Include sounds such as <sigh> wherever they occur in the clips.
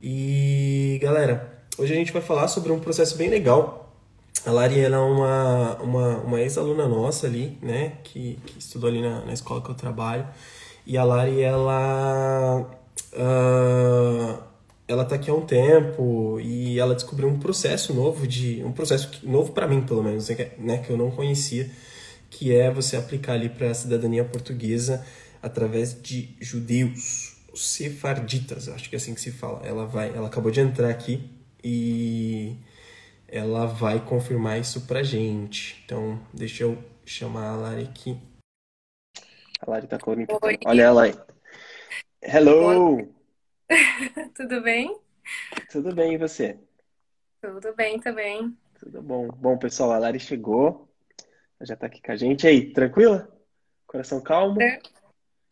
E galera, hoje a gente vai falar sobre um processo bem legal. A Lari ela é uma, uma, uma ex-aluna nossa ali, né, que, que estudou ali na, na escola que eu trabalho. E a Lari, ela, uh, ela tá aqui há um tempo e ela descobriu um processo novo de um processo novo para mim, pelo menos, né, que eu não conhecia, que é você aplicar ali para a cidadania portuguesa através de judeus sefarditas, acho que é assim que se fala. Ela vai, ela acabou de entrar aqui e ela vai confirmar isso pra gente. Então, deixa eu chamar a Lari aqui. A Lari tá conectada. Olha ela aí. Hello! <laughs> Tudo bem? Tudo bem, e você? Tudo bem também. Tudo bom. Bom, pessoal, a Lari chegou. Já tá aqui com a gente. E aí, tranquila? Coração calmo?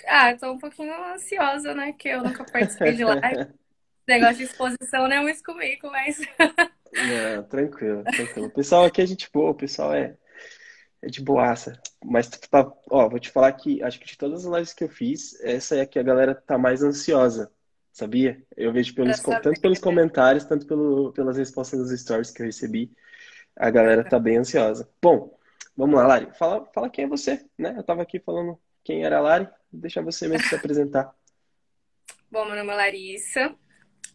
Ah, tô um pouquinho ansiosa, né? Que eu nunca participei de live. <laughs> Negócio de exposição não é muito comigo, mas. <laughs> Não, tranquilo, tranquilo. O pessoal aqui a gente boa, o pessoal é, é de boaça. Mas, tá, ó, vou te falar que acho que de todas as lives que eu fiz, essa é a que a galera tá mais ansiosa, sabia? Eu vejo pelos, tanto pelos comentários, tanto pelo, pelas respostas dos stories que eu recebi, a galera tá bem ansiosa. Bom, vamos lá, Lari. Fala, fala quem é você, né? Eu tava aqui falando quem era a Lari, deixa você mesmo se apresentar. <laughs> Bom, meu nome é Larissa,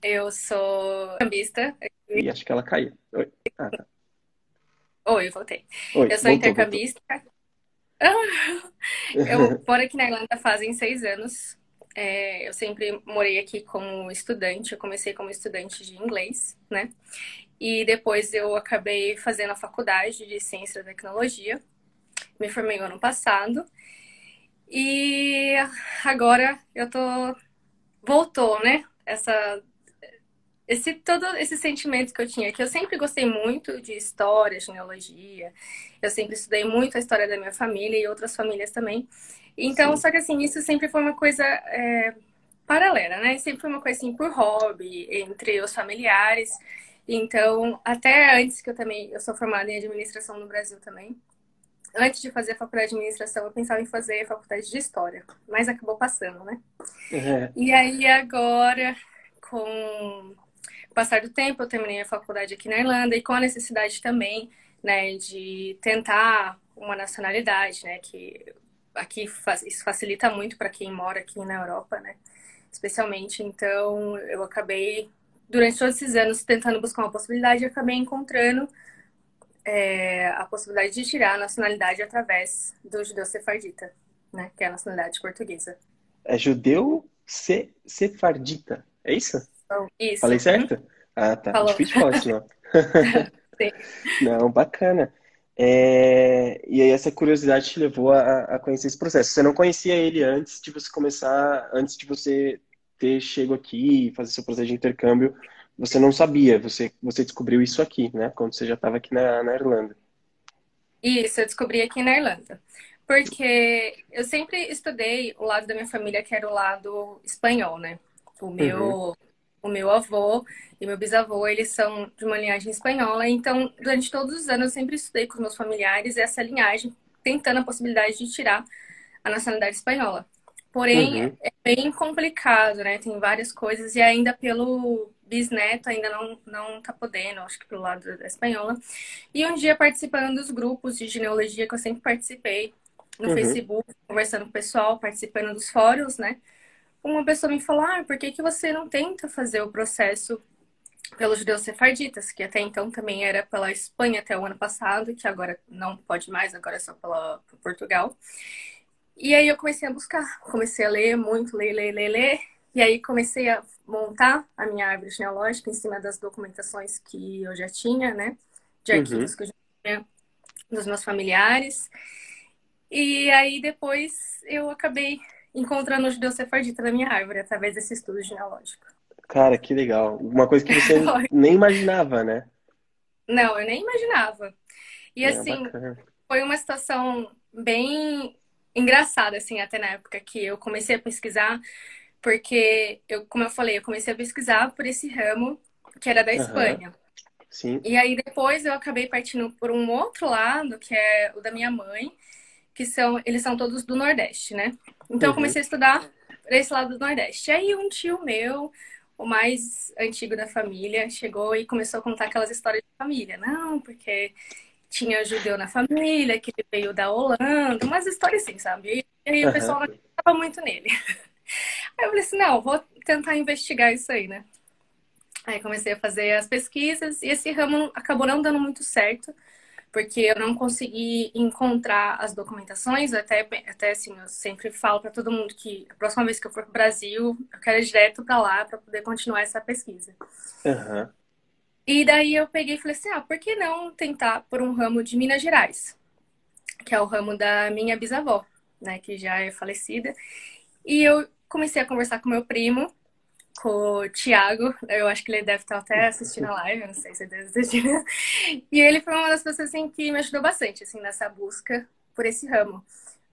eu sou cambista. E acho que ela caiu. Oi. Ah, tá. Oi, voltei. Oi, eu sou voltou, intercambista. Voltou. <laughs> Eu moro aqui na Irlanda fazem seis anos. É, eu sempre morei aqui como estudante. Eu comecei como estudante de inglês, né? E depois eu acabei fazendo a faculdade de Ciência e Tecnologia. Me formei no ano passado. E agora eu tô. Voltou, né? Essa. Esse, todo esse sentimento que eu tinha, que eu sempre gostei muito de história, genealogia, eu sempre estudei muito a história da minha família e outras famílias também. Então, Sim. só que assim, isso sempre foi uma coisa é, paralela, né? Sempre foi uma coisa assim por hobby, entre os familiares. Então, até antes que eu também, eu sou formada em administração no Brasil também antes de fazer a faculdade de administração, eu pensava em fazer a faculdade de história, mas acabou passando, né? Uhum. E aí agora, com o passar do tempo, eu terminei a faculdade aqui na Irlanda e com a necessidade também, né, de tentar uma nacionalidade, né, que aqui isso facilita muito para quem mora aqui na Europa, né? Especialmente, então eu acabei durante todos esses anos tentando buscar uma possibilidade e acabei encontrando é, a possibilidade de tirar a nacionalidade através do judeu sefardita, né? Que é a nacionalidade portuguesa. É judeu se sefardita, é isso? Isso. Falei certo? Ah, tá. Falou. Difícil falar isso, não. Sim. <laughs> <laughs> Não, bacana. É... E aí essa curiosidade te levou a, a, conhecer esse processo. Você não conhecia ele antes de você começar, antes de você ter chego aqui e fazer seu processo de intercâmbio você não sabia, você, você descobriu isso aqui, né? Quando você já estava aqui na, na Irlanda. Isso, eu descobri aqui na Irlanda. Porque eu sempre estudei o lado da minha família, que era o lado espanhol, né? O meu, uhum. O meu avô e meu bisavô, eles são de uma linhagem espanhola. Então, durante todos os anos, eu sempre estudei com os meus familiares essa linhagem, tentando a possibilidade de tirar a nacionalidade espanhola. Porém, uhum. é bem complicado, né? Tem várias coisas e ainda pelo bisneto ainda não não tá podendo, acho que pelo lado da espanhola. E um dia participando dos grupos de genealogia que eu sempre participei no uhum. Facebook, conversando com o pessoal, participando dos fóruns, né? Uma pessoa me falou: "Ah, por que que você não tenta fazer o processo pelos judeus sefarditas, que até então também era pela Espanha até o ano passado, que agora não pode mais, agora é só pela por Portugal. E aí eu comecei a buscar, comecei a ler muito, ler, ler, ler, ler. E aí comecei a montar a minha árvore genealógica em cima das documentações que eu já tinha, né? De arquivos uhum. que eu já tinha dos meus familiares. E aí depois eu acabei encontrando o judeu sefardita na minha árvore através desse estudo genealógico. Cara, que legal. Uma coisa que você <laughs> nem imaginava, né? Não, eu nem imaginava. E é, assim, bacana. foi uma situação bem engraçada, assim, até na época que eu comecei a pesquisar, porque eu, como eu falei, eu comecei a pesquisar por esse ramo que era da Espanha. Sim. E aí depois eu acabei partindo por um outro lado, que é o da minha mãe, que são, eles são todos do Nordeste, né? Então eu Uhum. comecei a estudar para esse lado do Nordeste. Aí um tio meu, o mais antigo da família, chegou e começou a contar aquelas histórias de família. Não, porque tinha judeu na família, que ele veio da Holanda, umas histórias assim, sabe? E aí o pessoal não acreditava muito nele. <laughs> Aí eu falei assim, não, vou tentar investigar isso aí, né? Aí comecei a fazer as pesquisas e esse ramo acabou não dando muito certo, porque eu não consegui encontrar as documentações. Até, até assim, eu sempre falo para todo mundo que a próxima vez que eu for para o Brasil, eu quero ir direto para lá para poder continuar essa pesquisa. Aham. E daí eu peguei e falei assim: ah, por que não tentar por um ramo de Minas Gerais? Que é o ramo da minha bisavó, né, que já é falecida. E eu comecei a conversar com meu primo, com o Thiago. Eu acho que ele deve estar até assistindo a live, não sei se ele deve estar assistindo. E ele foi uma das pessoas assim, que me ajudou bastante assim, nessa busca por esse ramo.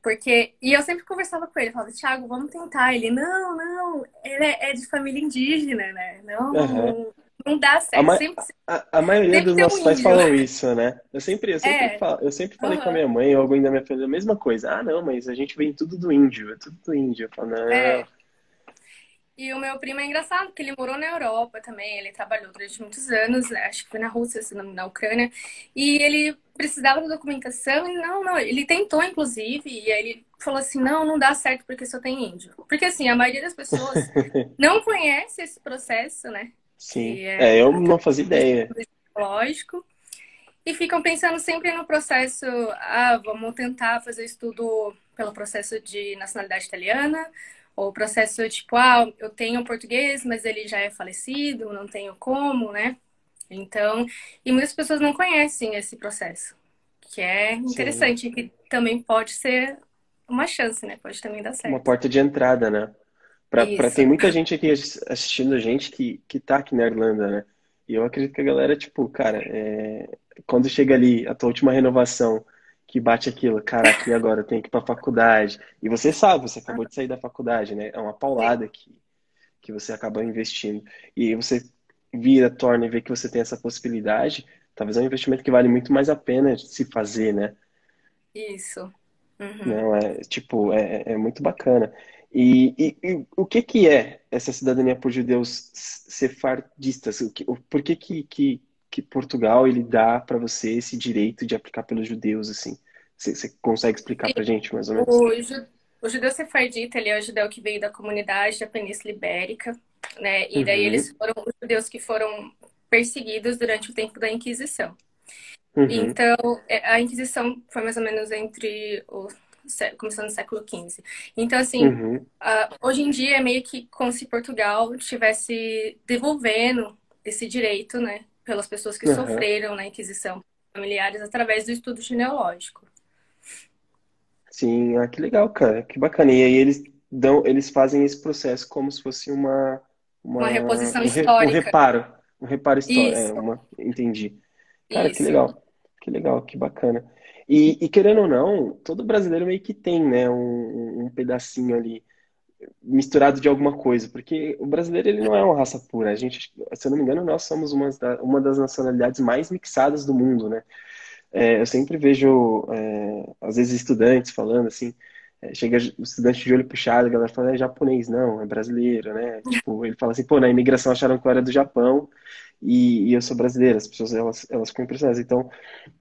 Porque, e eu sempre conversava com ele, falava, Thiago, vamos tentar. Ele, não, não, ele é, é de família indígena, né? Não, Aham. não dá A, certo. ma- Sempre, a- a maioria dos tem um nossos pais índio. falam isso, né? Eu sempre, eu sempre, É. falo- eu sempre falei com a minha mãe ou alguém da minha família a mesma coisa. Ah, não, mas a gente vem tudo do índio, é tudo do índio. Eu falo, não. É. E o meu primo é engraçado, porque ele morou na Europa também, ele trabalhou durante muitos anos, né, acho que foi na Rússia, se não, na Ucrânia, e ele precisava da documentação e não, não, ele tentou inclusive, e aí ele falou assim, não, não dá certo porque só tem índio. Porque assim, a maioria das pessoas <laughs> não conhece esse processo, né, Sim. é É, eu não fazia ideia. lógico, e ficam pensando sempre no processo, ah, vamos tentar fazer estudo pelo processo de nacionalidade italiana, o processo tipo, ah, eu tenho português, mas ele já é falecido, não tenho como, né? Então, e muitas pessoas não conhecem esse processo, que é interessante, que também pode ser uma chance, né? Pode também dar Uma certo. porta de entrada, né? Pra, pra, tem muita gente aqui ass- assistindo a gente que, que tá aqui na Irlanda, né? E eu acredito que a galera, tipo, cara, é, quando chega ali a tua última renovação, que bate aquilo, cara, aqui agora eu tenho que ir pra faculdade. E você sabe, você acabou de sair da faculdade, né? É uma paulada que, que você acaba investindo. E você vira, torna e vê que você tem essa possibilidade, talvez é um investimento que vale muito mais a pena se fazer, né? Isso. Uhum. Não, é tipo, é, é muito bacana. E, e- e o que que é essa cidadania por judeus sefardistas? O que, o- por que que, que, que Portugal ele dá para você esse direito de aplicar pelos judeus assim? Você, você consegue explicar pra gente mais ou menos? O, ju- o judeu sefardita, ele é o judeu que veio da comunidade da Península Ibérica, né? E daí Uhum. eles foram os judeus que foram perseguidos durante o tempo da Inquisição. Uhum, Então, é, a Inquisição foi mais ou menos entre o começando no século XV. Então, assim, uhum, ah, hoje em dia é meio que como se Portugal estivesse devolvendo esse direito, né, pelas pessoas que Aham. sofreram na Inquisição familiares através do estudo genealógico. Sim, ah, que legal, cara, que bacana. E aí eles dão, eles fazem esse processo como se fosse uma, uma, Uma reposição um, re- um histórica. reparo, um reparo histórico. É, uma, entendi. Cara, que Isso. legal, que legal, que bacana. E, e querendo ou não, todo brasileiro meio que tem, né, um, um pedacinho ali misturado de alguma coisa, porque o brasileiro ele não é uma raça pura. A gente, se eu não me engano, nós somos uma, da- uma das nacionalidades mais mixadas do mundo, né? É, eu sempre vejo, é, às vezes, estudantes falando assim, é, chega o estudante de olho puxado, a galera fala, é japonês, não, é brasileiro, né? <laughs> Tipo, ele fala assim, pô, na imigração acharam que eu era do Japão e, e eu sou brasileiro, as pessoas, elas, elas ficam impressionadas. Então,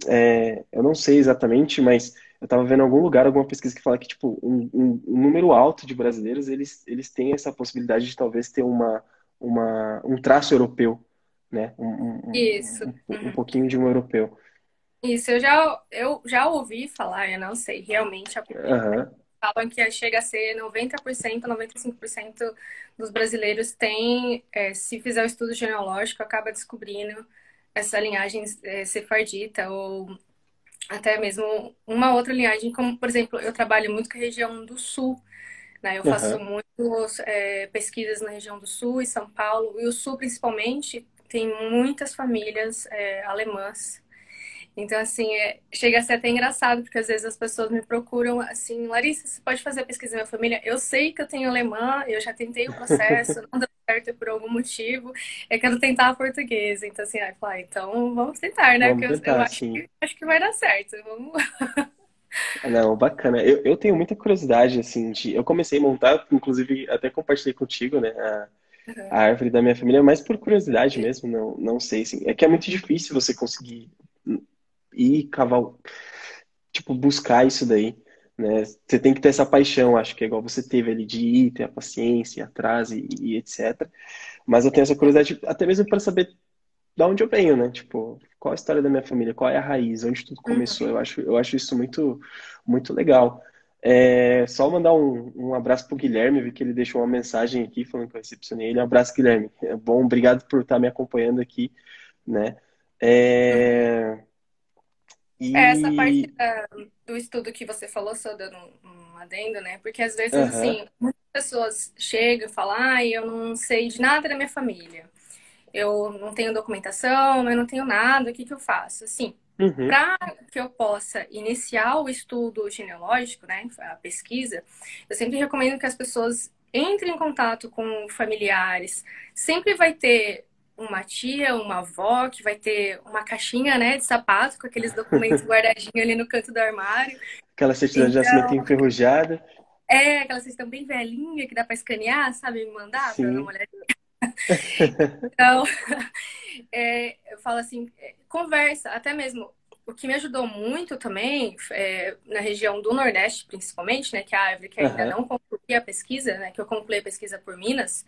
é, eu não sei exatamente, mas eu tava vendo em algum lugar, alguma pesquisa que fala que, tipo, um, um- um número alto de brasileiros, eles, eles têm essa possibilidade de talvez ter uma, uma, um traço europeu, né? Um, um, Isso. um, um Uhum. pouquinho de um europeu. Isso, eu já, eu já ouvi falar, eu não sei, realmente, Aham. falam que chega a ser 90%, 95% dos brasileiros têm, é, se fizer o estudo genealógico, acaba descobrindo essa linhagem é, sefardita ou até mesmo uma outra linhagem, como, por exemplo, eu trabalho muito com a região do Sul, né? Eu faço Aham. muitas pesquisas na região do Sul e São Paulo, e o Sul, principalmente, tem muitas famílias é, alemãs. Então, assim, é, chega a ser até engraçado, porque às vezes as pessoas me procuram assim, Larissa, você pode fazer a pesquisa da minha família? Eu sei que eu tenho alemã, eu já tentei o processo, <laughs> não deu certo por algum motivo, eu quero tentar a portuguesa. Então, assim, aí eu ah, então vamos tentar, né? Vamos porque tentar, eu, eu acho, que, acho que vai dar certo. Vamos. Não, bacana. Eu, eu tenho muita curiosidade, assim, de... Eu comecei a montar, inclusive, até compartilhei contigo, né? A, a árvore da minha família, mas por curiosidade mesmo, não, não sei, assim. É que é muito difícil você conseguir ir caval... tipo, buscar isso daí, né? Você tem que ter essa paixão, acho que é igual você teve ali de ir, ter a paciência, ir atrás e, e etc. Mas eu tenho essa curiosidade até mesmo para saber de onde eu venho, né? Tipo, qual a história da minha família, qual é a raiz, onde tudo começou. Uhum. Eu acho, eu acho isso muito, muito legal. É, só mandar um, um abraço pro Guilherme, vi que ele deixou uma mensagem aqui falando que eu recepcionei ele. Um abraço, Guilherme. É bom, obrigado por estar me acompanhando aqui, né? É... E... É, essa parte da, do estudo que você falou, só dando um adendo, né? Porque às vezes, uhum. assim, muitas pessoas chegam e falam, ah, eu não sei de nada da minha família. Eu não tenho documentação, eu não tenho nada, o que, que eu faço? Assim, uhum. para que eu possa iniciar o estudo genealógico, né, a pesquisa, eu sempre recomendo que as pessoas entrem em contato com familiares. Sempre vai ter uma tia, uma avó, que vai ter uma caixinha, né, de sapato com aqueles documentos <laughs> guardadinhos ali no canto do armário. Aquela certidão então, de nascimento enferrujada. É, aquela certidão bem velhinha que dá para escanear, sabe, me mandar para dar uma olhadinha. <laughs> então, é, eu falo assim, é, conversa, até mesmo o que me ajudou muito também, é, na região do Nordeste, principalmente, né, que é a árvore que ainda uhum. não concluí a pesquisa, né, que eu concluí a pesquisa por Minas,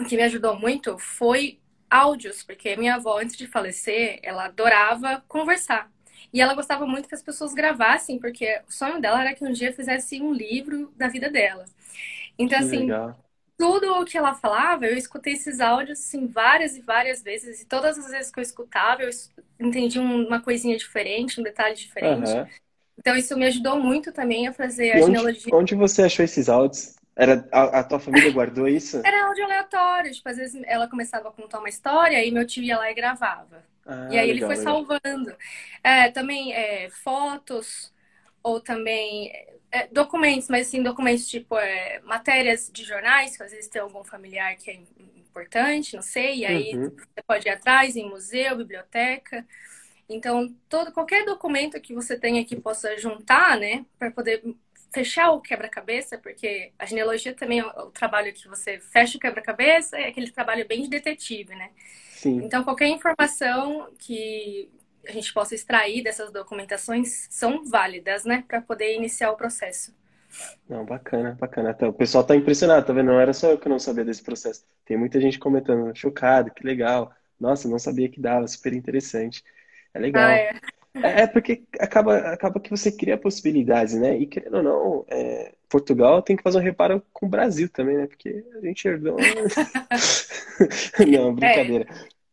o que me ajudou muito foi áudios, porque minha avó, antes de falecer, ela adorava conversar. E ela gostava muito que as pessoas gravassem, porque o sonho dela era que um dia fizesse um livro da vida dela. Então, que assim, legal. tudo o que ela falava, eu escutei esses áudios, assim, várias e várias vezes. E todas as vezes que eu escutava, eu entendi uma coisinha diferente, um detalhe diferente. Uhum. Então, isso me ajudou muito também a fazer a onde, genealogia. Onde você achou esses áudios? Era, a, a, tua família guardou isso? <laughs> Era áudio aleatório. Tipo, às vezes ela começava a contar uma história e meu tio ia lá e gravava. Ah, e aí legal, ele foi legal. salvando. É, também é, fotos, ou também é, documentos, mas assim, documentos tipo é, matérias de jornais, que às vezes tem algum familiar que é importante, não sei, e aí uhum. você pode ir atrás em museu, biblioteca. Então, todo, qualquer documento que você tenha que possa juntar, né, para poder fechar o quebra-cabeça, porque a genealogia também é o trabalho que você fecha o quebra-cabeça, é aquele trabalho bem de detetive, né? Sim. Então, qualquer informação que a gente possa extrair dessas documentações são válidas, né, para poder iniciar o processo. Não, bacana, bacana. Então, o pessoal tá impressionado, tá vendo? Não era só eu que não sabia desse processo. Tem muita gente comentando, chocado, que legal. Nossa, não sabia que dava, super interessante. É legal. Ah, é. É, porque acaba, acaba que você cria possibilidades, né? E querendo ou não, é, Portugal tem que fazer um reparo com o Brasil também, né? Porque a gente herdou. <laughs> não, brincadeira.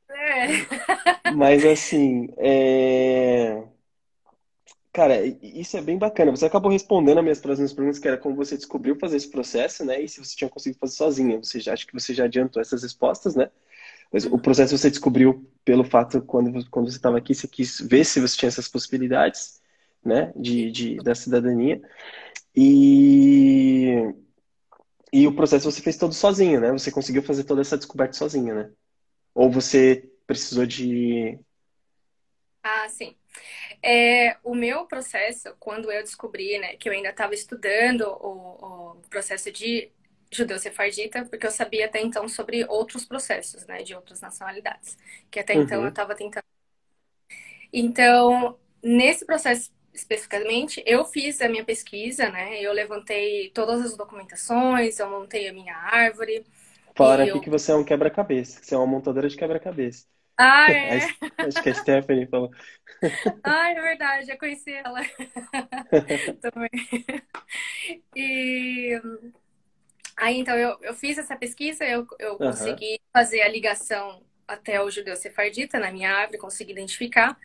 É. é. Mas assim, é... cara, isso é bem bacana. Você acabou respondendo as minhas próximas perguntas, que era como você descobriu fazer esse processo, né? E se você tinha conseguido fazer sozinha. Você já acho que você já adiantou essas respostas, né? Mas o processo você descobriu pelo fato, quando, quando você estava aqui, você quis ver se você tinha essas possibilidades, né, de, de, da cidadania. E, e o processo você fez todo sozinho, né? Você conseguiu fazer toda essa descoberta sozinho, né? Ou você precisou de... Ah, sim. É, o meu processo, quando eu descobri, né, que eu ainda estava estudando o, o processo de judeu-sefardita, porque eu sabia até então sobre outros processos, né, de outras nacionalidades, que até então uhum. eu estava tentando. Então, nesse processo especificamente, eu fiz a minha pesquisa, né, eu levantei todas as documentações, eu montei a minha árvore. Falaram aqui eu... que você é um quebra-cabeça, que você é uma montadora de quebra-cabeça. Ah, <laughs> é? Acho que a Stephanie falou. <laughs> Ah, é verdade, já conheci ela <laughs> também. E Aí, então, eu, eu fiz essa pesquisa, eu, eu uhum. consegui fazer a ligação até o judeu sefardita na minha árvore, consegui identificar.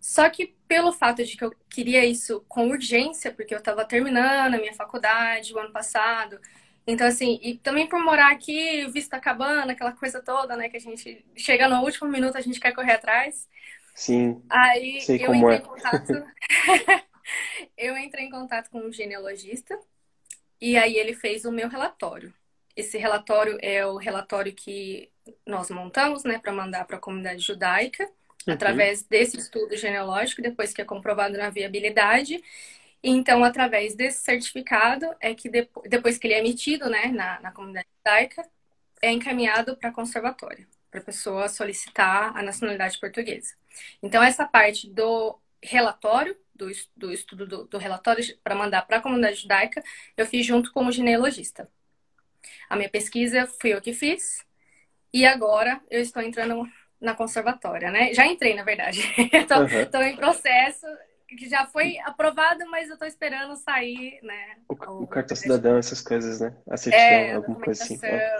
Só que pelo fato de que eu queria isso com urgência, porque eu estava terminando a minha faculdade o ano passado, então assim, e também por morar aqui, vista acabando, aquela coisa toda, né, que a gente chega no último minuto, a gente quer correr atrás. Sim. Aí eu entrei é. em contato. <laughs> <laughs> Eu entrei em contato com um genealogista e aí ele fez o meu relatório. Esse relatório é o relatório que nós montamos, né, para mandar para a comunidade judaica, Uhum. através desse estudo genealógico, depois que é comprovado na viabilidade. Então, através desse certificado, é que depo- depois que ele é emitido, né, na, na comunidade judaica, é encaminhado para a conservatória, para a pessoa solicitar a nacionalidade portuguesa. Então, essa parte do relatório, do, do estudo do, do relatório para mandar para a comunidade judaica, eu fiz junto com o genealogista. A minha pesquisa fui eu que fiz, e agora eu estou entrando na conservatória, né? Já entrei, na verdade. <laughs> Estou em processo que já foi aprovado, mas eu estou esperando sair, né? O, o cartão cidadão, essas coisas, né? A certidão, É, alguma coisa assim. É.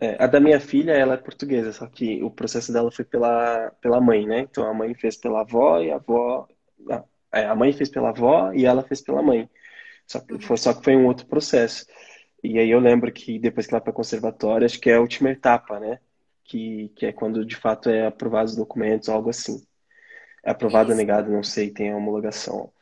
É, a da minha filha, ela é portuguesa, só que o processo dela foi pela, pela mãe, né? Então a mãe fez pela avó e a avó. ah, a mãe fez pela avó e ela fez pela mãe. Só que foi, só que foi um outro processo. E aí eu lembro que depois que ela para conservatória, acho que é a última etapa, né? Que, que é quando de fato é aprovado os documentos, algo assim. É aprovado ou negado, não sei, tem a homologação.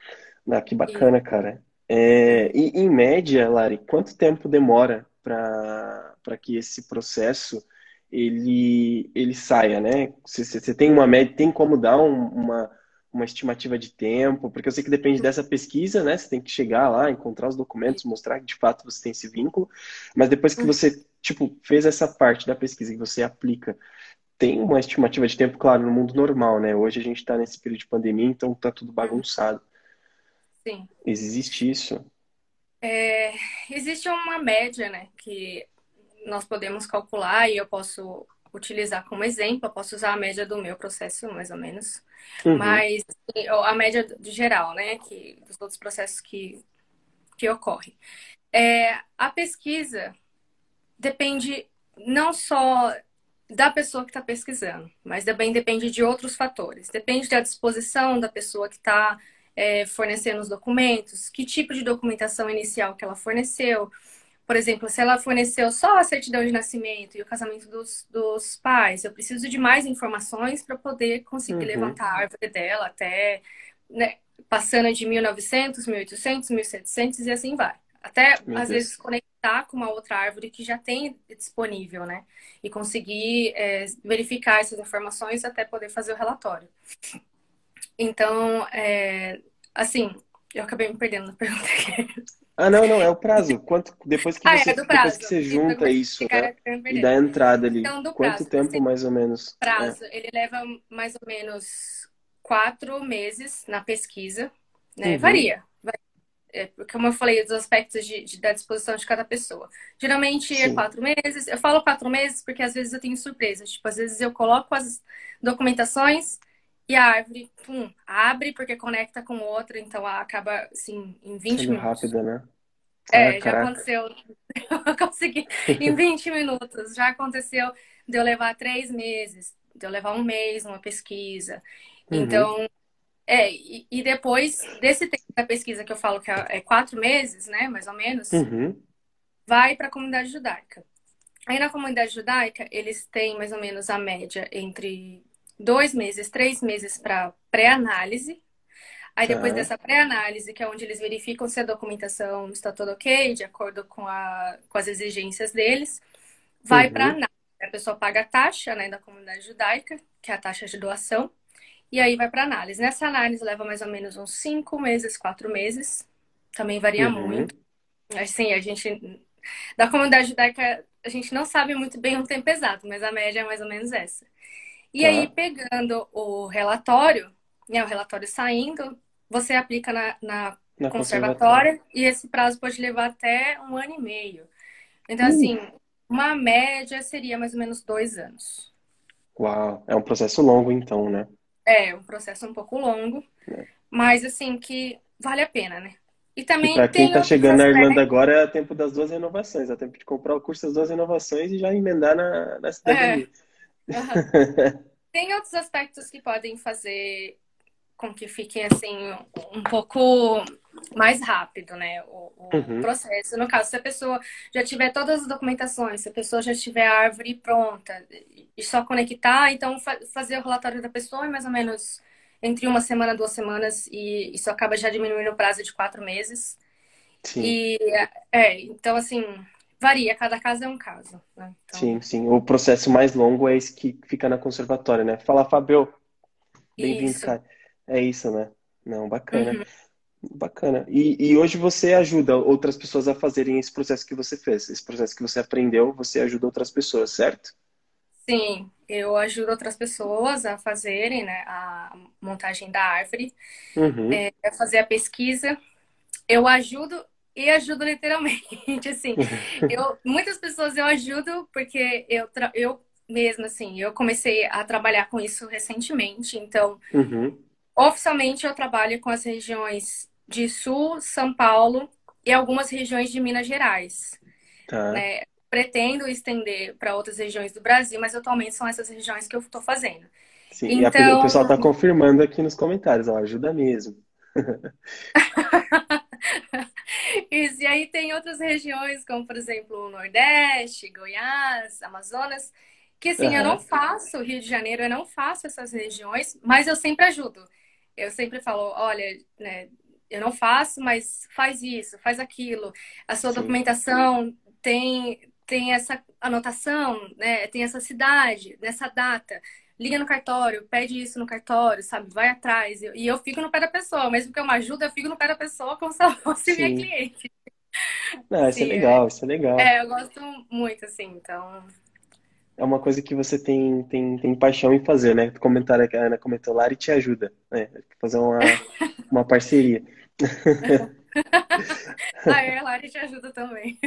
Ah, que bacana, cara. É, e em média, Lari, quanto tempo demora para que esse processo ele, ele saia, né? Você, tem uma média, tem como dar um- uma, uma estimativa de tempo? Porque eu sei que depende dessa pesquisa, né? Você tem que chegar lá, encontrar os documentos, mostrar que de fato você tem esse vínculo. Mas depois que você, tipo, fez essa parte da pesquisa que você aplica, tem uma estimativa de tempo, claro, no mundo normal, né? Hoje a gente está nesse período de pandemia, então tá tudo bagunçado. sim. Existe isso? É, existe uma média, né, que nós podemos calcular e eu posso utilizar como exemplo, eu posso usar a média do meu processo, mais ou menos, Uhum. mas assim, a média de geral, né, que dos outros processos que, que ocorrem. É, a pesquisa depende não só da pessoa que está pesquisando, mas também depende de outros fatores. Depende da disposição da pessoa que está é, fornecendo os documentos, que tipo de documentação inicial que ela forneceu. Por exemplo, se ela forneceu só a certidão de nascimento e o casamento dos, dos pais, eu preciso de mais informações para poder conseguir Uhum. levantar a árvore dela até, né, passando de 1900, 1800, 1700 e assim vai. Até, Meu às Deus. vezes, conectar com uma outra árvore que já tem disponível, né? E conseguir é, verificar essas informações até poder fazer o relatório. Então, é, assim, eu acabei me perdendo na pergunta aqui. Ah, não, não, é o prazo. Quanto, depois que Ah, você, é depois que você junta isso, né? E dá a entrada ali. Então, do Quanto prazo, tempo assim, mais ou menos? É. prazo, ele leva mais ou menos quatro meses na pesquisa, né? Uhum. Varia. É, como eu falei, dos aspectos de, de- da disposição de cada pessoa. Geralmente é Sim. quatro meses. Eu falo quatro meses porque às vezes eu tenho surpresas. Tipo, às vezes eu coloco as documentações e a árvore, pum, abre porque conecta com outra, então ela acaba, assim, em 20 Sendo minutos. rápida, né? É, Ah, já caraca. aconteceu. <laughs> Eu consegui em <laughs> 20 minutos. Já aconteceu de eu levar três meses, de eu levar um mês numa pesquisa. Uhum. Então, é, e, e depois desse tempo da pesquisa que eu falo que é é quatro meses, né, mais ou menos, Uhum. vai para a comunidade judaica. Aí na comunidade judaica, eles têm mais ou menos a média entre dois meses, três meses para pré-análise. Aí depois Tá. dessa pré-análise, que é onde eles verificam se a documentação está toda ok, de acordo com, a, com as exigências deles, vai Uhum. para análise. A pessoa paga a taxa, né, da comunidade judaica, que é a taxa de doação, e aí vai para análise. Nessa análise leva mais ou menos uns cinco meses, quatro meses. Também varia Uhum. muito. Assim, a gente da comunidade judaica a gente não sabe muito bem o tempo exato, mas a média é mais ou menos essa. E Tá. aí, pegando o relatório, né, o relatório saindo, você aplica na, na Na conservatória e esse prazo pode levar até um ano e meio. Então, Uh. assim, uma média seria mais ou menos dois anos. Uau, é um processo longo então, né? É um processo um pouco longo, É. mas assim que vale a pena, né? E E também para quem tem tá chegando na. Irlanda agora é tempo das duas renovações, é tempo de comprar o curso das duas renovações e já emendar na, na cidadania. Aham. <laughs> Tem outros aspectos que podem fazer com que fique assim um pouco mais rápido, né? O, o uhum. processo. No caso, se a pessoa já tiver todas as documentações, se a pessoa já tiver a árvore pronta e só conectar, então fa fazer o relatório da pessoa é mais ou menos entre uma semana duas semanas e isso acaba já diminuindo o prazo de quatro meses. Sim. E é, então assim varia, cada caso é um caso. Né? Então... Sim, sim. O processo mais longo é esse que fica na conservatória, né? Fala, Fabio. Bem-vindo, cara. É isso, né? Não, bacana. Uhum. Bacana. E, e, hoje você ajuda outras pessoas a fazerem esse processo que você fez, esse processo que você aprendeu, você ajuda outras pessoas, certo? Sim, eu ajudo outras pessoas a fazerem né, a montagem da árvore, uhum. é, a fazer a pesquisa. Eu ajudo e ajudo literalmente, <laughs> assim. eu, muitas pessoas eu ajudo porque eu, eu mesmo, assim, eu comecei a trabalhar com isso recentemente, então... Uhum. Oficialmente, eu trabalho com as regiões de Sul, São Paulo e algumas regiões de Minas Gerais. Tá. Né? Pretendo estender para outras regiões do Brasil, mas atualmente são essas regiões que eu estou fazendo. Sim, então... e o pessoal está confirmando aqui nos comentários, ó, ajuda mesmo. <laughs> <laughs> <laughs> Isso, e aí tem outras regiões, como por exemplo o Nordeste, Goiás, Amazonas, que assim, uhum. eu não faço Rio de Janeiro, eu não faço essas regiões, mas eu sempre ajudo. Eu sempre falo, olha, né, eu não faço, mas faz isso, faz aquilo. A sua Sim. documentação tem, tem essa anotação, né? Tem essa cidade, nessa data. Liga no cartório, pede isso no cartório, sabe? Vai atrás. E eu fico no pé da pessoa. Mesmo que eu me ajude, eu fico no pé da pessoa como se ela <laughs> fosse Sim. minha cliente. Não, isso é Sim, é legal, isso é legal. É, eu gosto muito, assim, então é uma coisa que você tem, tem, tem paixão em fazer, né? Comentário que a Ana comentou, Lari te ajuda, né? Fazer uma, <laughs> uma parceria. <laughs> ah, é, a Lari te ajuda também.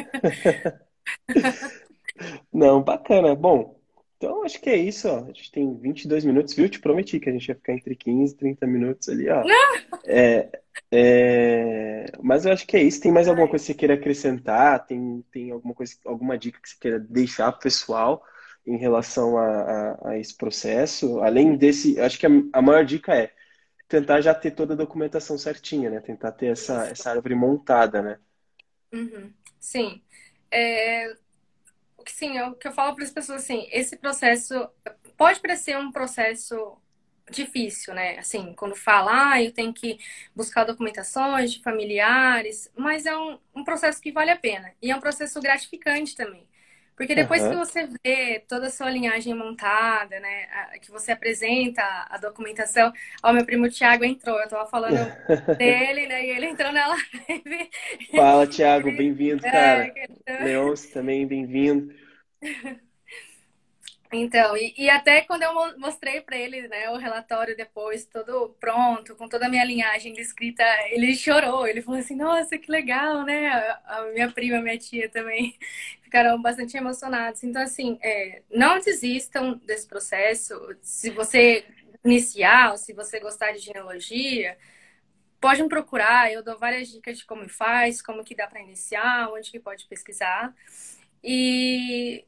Não, bacana. Bom, então acho que é isso, ó. A gente tem 22 minutos, viu? Te prometi que a gente ia ficar entre 15 e 30 minutos ali, ó. <laughs> É, é... Mas eu acho que é isso. Tem mais alguma coisa que você queira acrescentar? Tem, tem alguma coisa, alguma dica que você queira deixar pro pessoal? em relação a, a, a esse processo. Além desse, acho que a, a, maior dica é tentar já ter toda a documentação certinha, né? Tentar ter essa, essa árvore montada, né? Uhum. Sim. É... Sim, é o que eu falo para as pessoas assim, esse processo pode parecer um processo difícil, né? Assim, quando fala, ah, eu tenho que buscar documentações de familiares, mas é um, um processo que vale a pena. E é um processo gratificante também. Porque depois uhum. que você vê toda a sua linhagem montada, né, que você apresenta a documentação, ó, meu primo Tiago entrou, eu tava falando <laughs> dele, né, e ele entrou na live. Fala, Tiago, <laughs> bem-vindo, é, cara. É, Leôncio também, bem-vindo. <laughs> Então, e, e, até quando eu mostrei para ele né, o relatório depois, todo pronto, com toda a minha linhagem de escrita, ele chorou. Ele falou assim: Nossa, que legal, né? A, minha prima, minha tia também <laughs> ficaram bastante emocionados. Então, assim, é, não desistam desse processo. Se você iniciar, se você gostar de genealogia, pode me procurar. Eu dou várias dicas de como faz, como que dá para iniciar, onde que pode pesquisar. E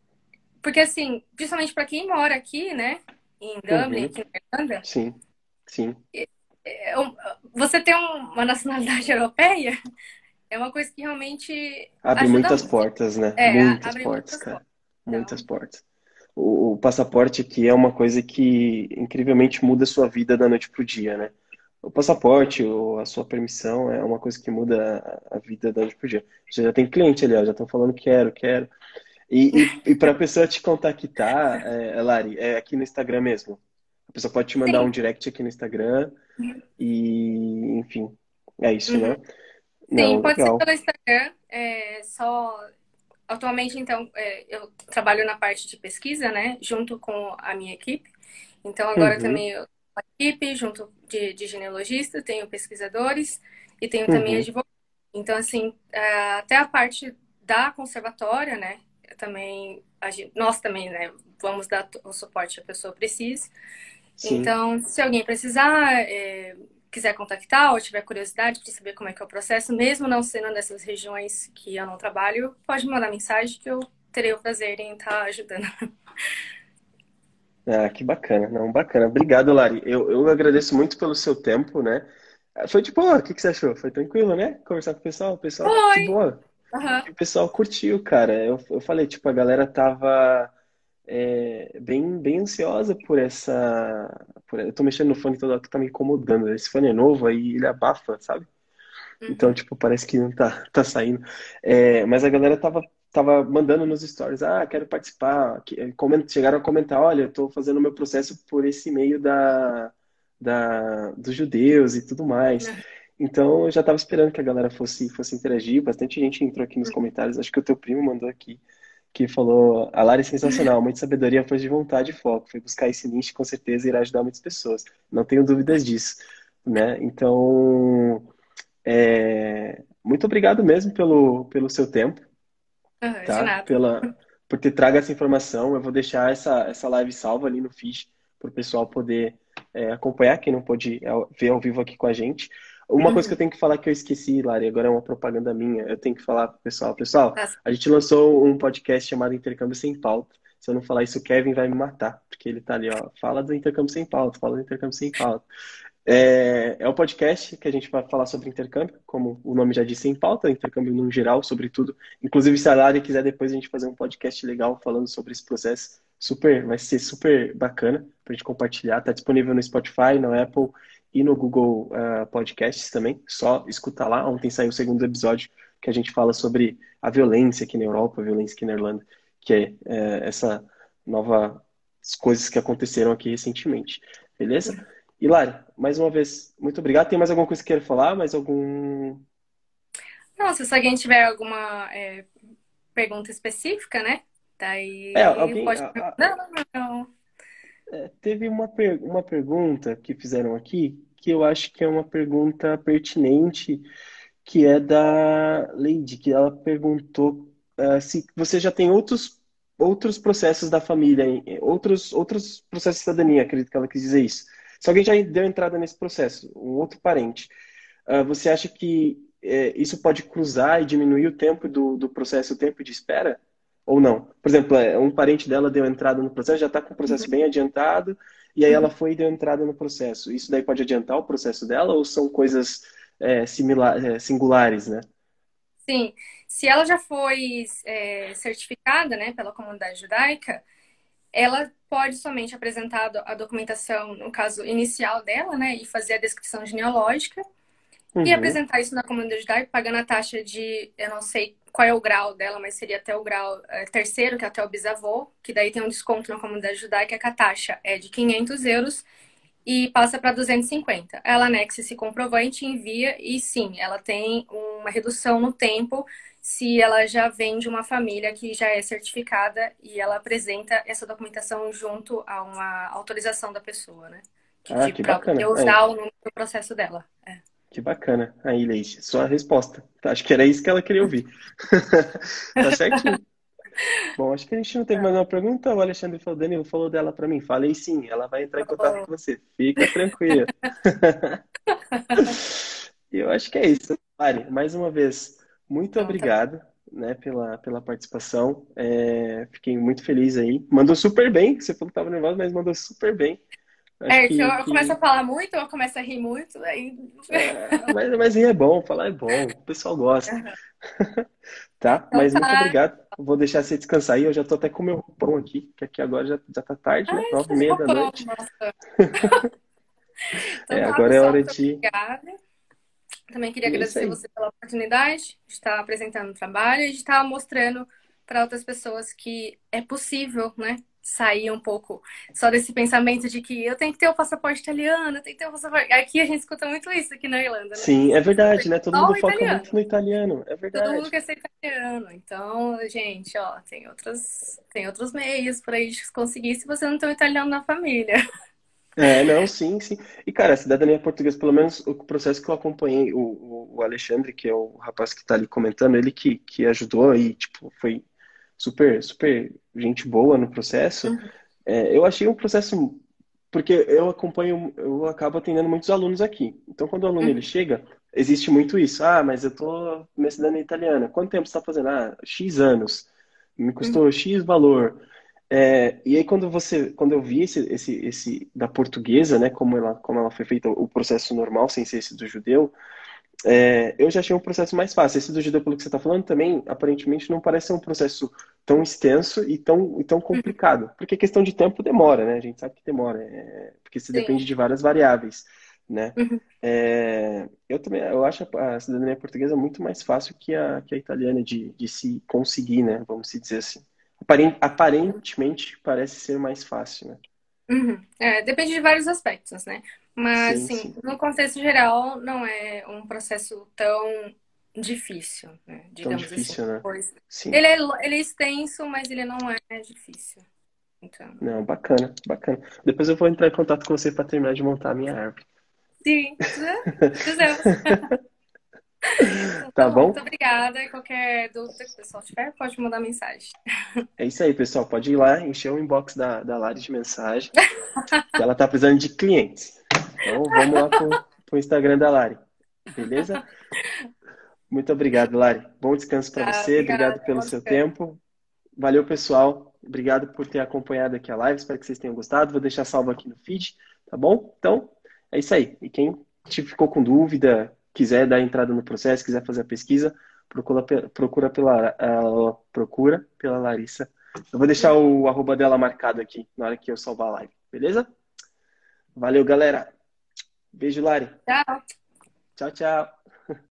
porque, assim, principalmente para quem mora aqui, né? Em Dublin, uhum. aqui na Irlanda. Sim, sim. É, é, você ter uma nacionalidade <laughs> europeia é uma coisa que realmente. Abre muitas muito. portas, né? É, muitas portas, muitas cara. Portas. Muitas então... portas. O, o, passaporte aqui é uma coisa que incrivelmente muda a sua vida da noite pro dia, né? O passaporte, ou a sua permissão é uma coisa que muda a vida da noite pro dia. Você já tem cliente ali, ó, já estão falando quero, quero. E, e, e para a pessoa te contactar, é, é, Lari, é aqui no Instagram mesmo. A pessoa pode te mandar Sim. um direct aqui no Instagram e, enfim, é isso, né? uhum. né? Sim, Não, pode legal. ser pelo Instagram. É, só atualmente, então, é, eu trabalho na parte de pesquisa, né? Junto com a minha equipe. Então agora uhum. também eu a equipe, junto de, de genealogista, tenho pesquisadores e tenho também uhum. advogados. Então, assim, é, até a parte da conservatória, né? Também, gente, nós também, né, vamos dar o suporte que a pessoa precise. Sim. Então, se alguém precisar, é, quiser contactar ou tiver curiosidade para saber como é que é o processo, mesmo não sendo nessas regiões que eu não trabalho, pode mandar mensagem que eu terei o prazer em estar ajudando. Ah, que bacana, não, bacana. Obrigado, Lari. Eu, eu agradeço muito pelo seu tempo, né? Ah, Foi de boa, o que que você achou? Foi tranquilo, né? Conversar com o pessoal, o pessoal de Foi. Boa. Aham. O pessoal curtiu, cara. Eu, eu falei, tipo, a galera tava é, bem, bem ansiosa por essa. Por... Eu tô mexendo no fone toda hora que tá me incomodando. Esse fone é novo, aí ele abafa, sabe? Então, Uhum. tipo, parece que não tá, tá saindo. É, mas a galera tava, tava mandando nos stories, ah, quero participar. Coment- Chegaram a comentar, olha, eu tô fazendo o meu processo por esse meio da, da, dos judeus e tudo mais. Então, eu já tava esperando que a galera fosse, fosse interagir. Bastante gente entrou aqui nos comentários. Acho que o teu primo mandou aqui, que falou, a Lara é sensacional, muita sabedoria, força de vontade e foco. Foi buscar esse nicho, com certeza irá ajudar muitas pessoas. Não tenho dúvidas disso, né? Então... É, muito obrigado mesmo pelo, pelo seu tempo, de tá? nada. Pela, por ter trago essa informação. Eu vou deixar essa, essa live salva ali no feed para o pessoal poder é, acompanhar, quem não pôde é, ver ao vivo aqui com a gente. Uma coisa que eu <laughs> tenho que falar que eu esqueci, Lari, agora é uma propaganda minha. Eu tenho que falar pro pessoal, pessoal, Tá. a gente lançou um podcast chamado Intercâmbio Sem Pauta. Se eu não falar isso, o Kevin vai me matar, porque ele tá ali, ó. Fala do intercâmbio sem pauta, fala do intercâmbio sem pauta. É, é um podcast que a gente vai falar sobre intercâmbio, como o nome já disse, em pauta, intercâmbio no geral, sobre tudo. Inclusive, se a Lari quiser depois a gente fazer um podcast legal falando sobre esse processo, super, vai ser super bacana pra gente compartilhar. Tá disponível no Spotify, no Apple e no Google ah, Podcasts também. Só escutar lá. Ontem saiu o segundo episódio que a gente fala sobre a violência aqui na Europa, a violência aqui na Irlanda, que é, é essa nova as coisas que aconteceram aqui recentemente. Beleza? Hilário, mais uma vez, muito obrigado. Tem mais alguma coisa que queira falar? Mais algum. Não, se alguém tiver alguma é, pergunta específica, né? Daí É, alguém. pode. a- não, não, não. É, teve uma, per- uma pergunta que fizeram aqui que eu acho que é uma pergunta pertinente, que é da Lady, que ela perguntou ah, se você já tem outros, outros processos da família, em- outros, outros processos de cidadania, acredito que ela quis dizer isso. Se alguém já deu entrada nesse processo, um outro parente, ah, você acha que eh, isso pode cruzar e diminuir o tempo do, do processo, o tempo de espera? Ou não? Por exemplo, eh, um parente dela deu entrada no processo, já está com o processo bem adiantado, e aí ela foi e deu entrada no processo. Isso daí pode adiantar o processo dela ou são coisas eh, simila- eh, singulares, né? Sim, se ela já foi é, certificada, né, pela comunidade judaica, ela pode somente apresentar a do- a documentação, no caso inicial dela, né, e fazer a descrição genealógica e Uhum. apresentar isso na comunidade judaica, pagando a taxa de, eu não sei qual é o grau dela, mas seria até o grau é, terceiro, que é até o bisavô, que daí tem um desconto na comunidade judaica, que a taxa é de 500 euros e passa para 250. Ela anexa esse comprovante, envia e sim, ela tem uma redução no tempo se ela já vem de uma família que já é certificada e ela apresenta essa documentação junto a uma autorização da pessoa, né? Ah, Que que para bacana. poder Aí, usar o número do processo dela. É. que bacana. Aí, Leite, sua resposta. Acho que era isso que ela queria ouvir. <laughs> Tá certinho. <laughs> Bom, acho que a gente não teve mais uma pergunta. O Alexandre falou, Danilo falou dela para mim. Falei sim, ela vai entrar em contato com você. Fica tranquila. <laughs> Eu acho que é isso. Mari, mais uma vez, muito Então, tá. obrigado, né, pela, pela participação. É, fiquei muito feliz aí. Mandou super bem. Você falou que estava nervosa, mas mandou super bem. Acho É, que eu, que, eu começo a falar muito, eu começo a rir muito, aí. É, mas, mas rir é bom, falar é bom, o pessoal gosta. <laughs> Tá? Então Mas muito tá. obrigado. Vou deixar você descansar aí. Eu já tô até com o meu roupão aqui, que aqui agora já, já tá tarde, né? Nove e que meia da roupão, noite. <laughs> Então É, tá, agora é pessoal, hora muito de. obrigada. Também queria é agradecer você pela oportunidade de estar apresentando o trabalho e de estar mostrando para outras pessoas que é possível, né? Sair um pouco só desse pensamento de que eu tenho que ter o passaporte italiano, eu tenho que ter o passaporte. Aqui a gente escuta muito isso aqui na Irlanda, né? Sim, é verdade, né? Todo mundo foca italiano. muito no italiano. É Todo verdade. mundo quer ser italiano. Então, gente, ó, tem outros, tem outros meios para a gente conseguir se você não tem um italiano na família. É, não, sim, sim. E, cara, a cidadania portuguesa, pelo menos o processo que eu acompanhei, o, o, o Alexandre, que é o rapaz que tá ali comentando, ele que, que ajudou e, tipo, foi super, super gente boa no processo. Uhum. É, eu achei um processo, porque eu acompanho, eu acabo atendendo muitos alunos aqui. Então, quando o aluno Uhum. ele chega, existe muito isso. Ah, mas eu tô minha cidadania italiana. Quanto tempo você está fazendo? Ah, X anos. Me Uhum. custou X valor. É, e aí quando você, quando eu vi esse, esse, esse da portuguesa, né, como ela, como ela foi feita o processo normal, sem ser esse do judeu, é, eu já achei um processo mais fácil. Esse do judeu, pelo que você está falando, também aparentemente não parece ser um processo tão extenso e tão, e tão complicado, porque questão de tempo demora, né? A gente sabe que demora, é, porque se depende de várias variáveis, né? Uhum. É, eu também, eu acho a cidadania portuguesa muito mais fácil que a, que a italiana de, de se conseguir, né? Vamos dizer assim aparentemente parece ser mais fácil, né? Uhum. É, depende de vários aspectos, né? Mas, sim, assim, sim. no contexto geral, não é um processo tão difícil, né? Digamos tão difícil, assim. né? Sim. Ele, é, ele é extenso, mas ele não é difícil. Então... Não, bacana, bacana. Depois eu vou entrar em contato com você para terminar de montar a minha árvore. Sim, fizemos. <laughs> Tá bom? Muito obrigada. Qualquer dúvida que o pessoal tiver, pode mandar mensagem. É isso aí, pessoal. Pode ir lá, encher o inbox da, da Lari de mensagem. <laughs> que ela tá precisando de clientes. Então vamos lá pro, pro Instagram da Lari. Beleza? Muito obrigado, Lari. Bom descanso para você. Obrigada, obrigado pelo seu descanso. tempo. Valeu, pessoal. Obrigado por ter acompanhado aqui a live. Espero que vocês tenham gostado. Vou deixar salvo aqui no feed, tá bom? Então, é isso aí. E quem ficou com dúvida, quiser dar entrada no processo, quiser fazer a pesquisa, procura, procura, pela, uh, procura pela Larissa. Eu vou deixar o arroba dela marcado aqui na hora que eu salvar a live, beleza? Valeu, galera. Beijo, Lari. Tchau. Tchau, tchau.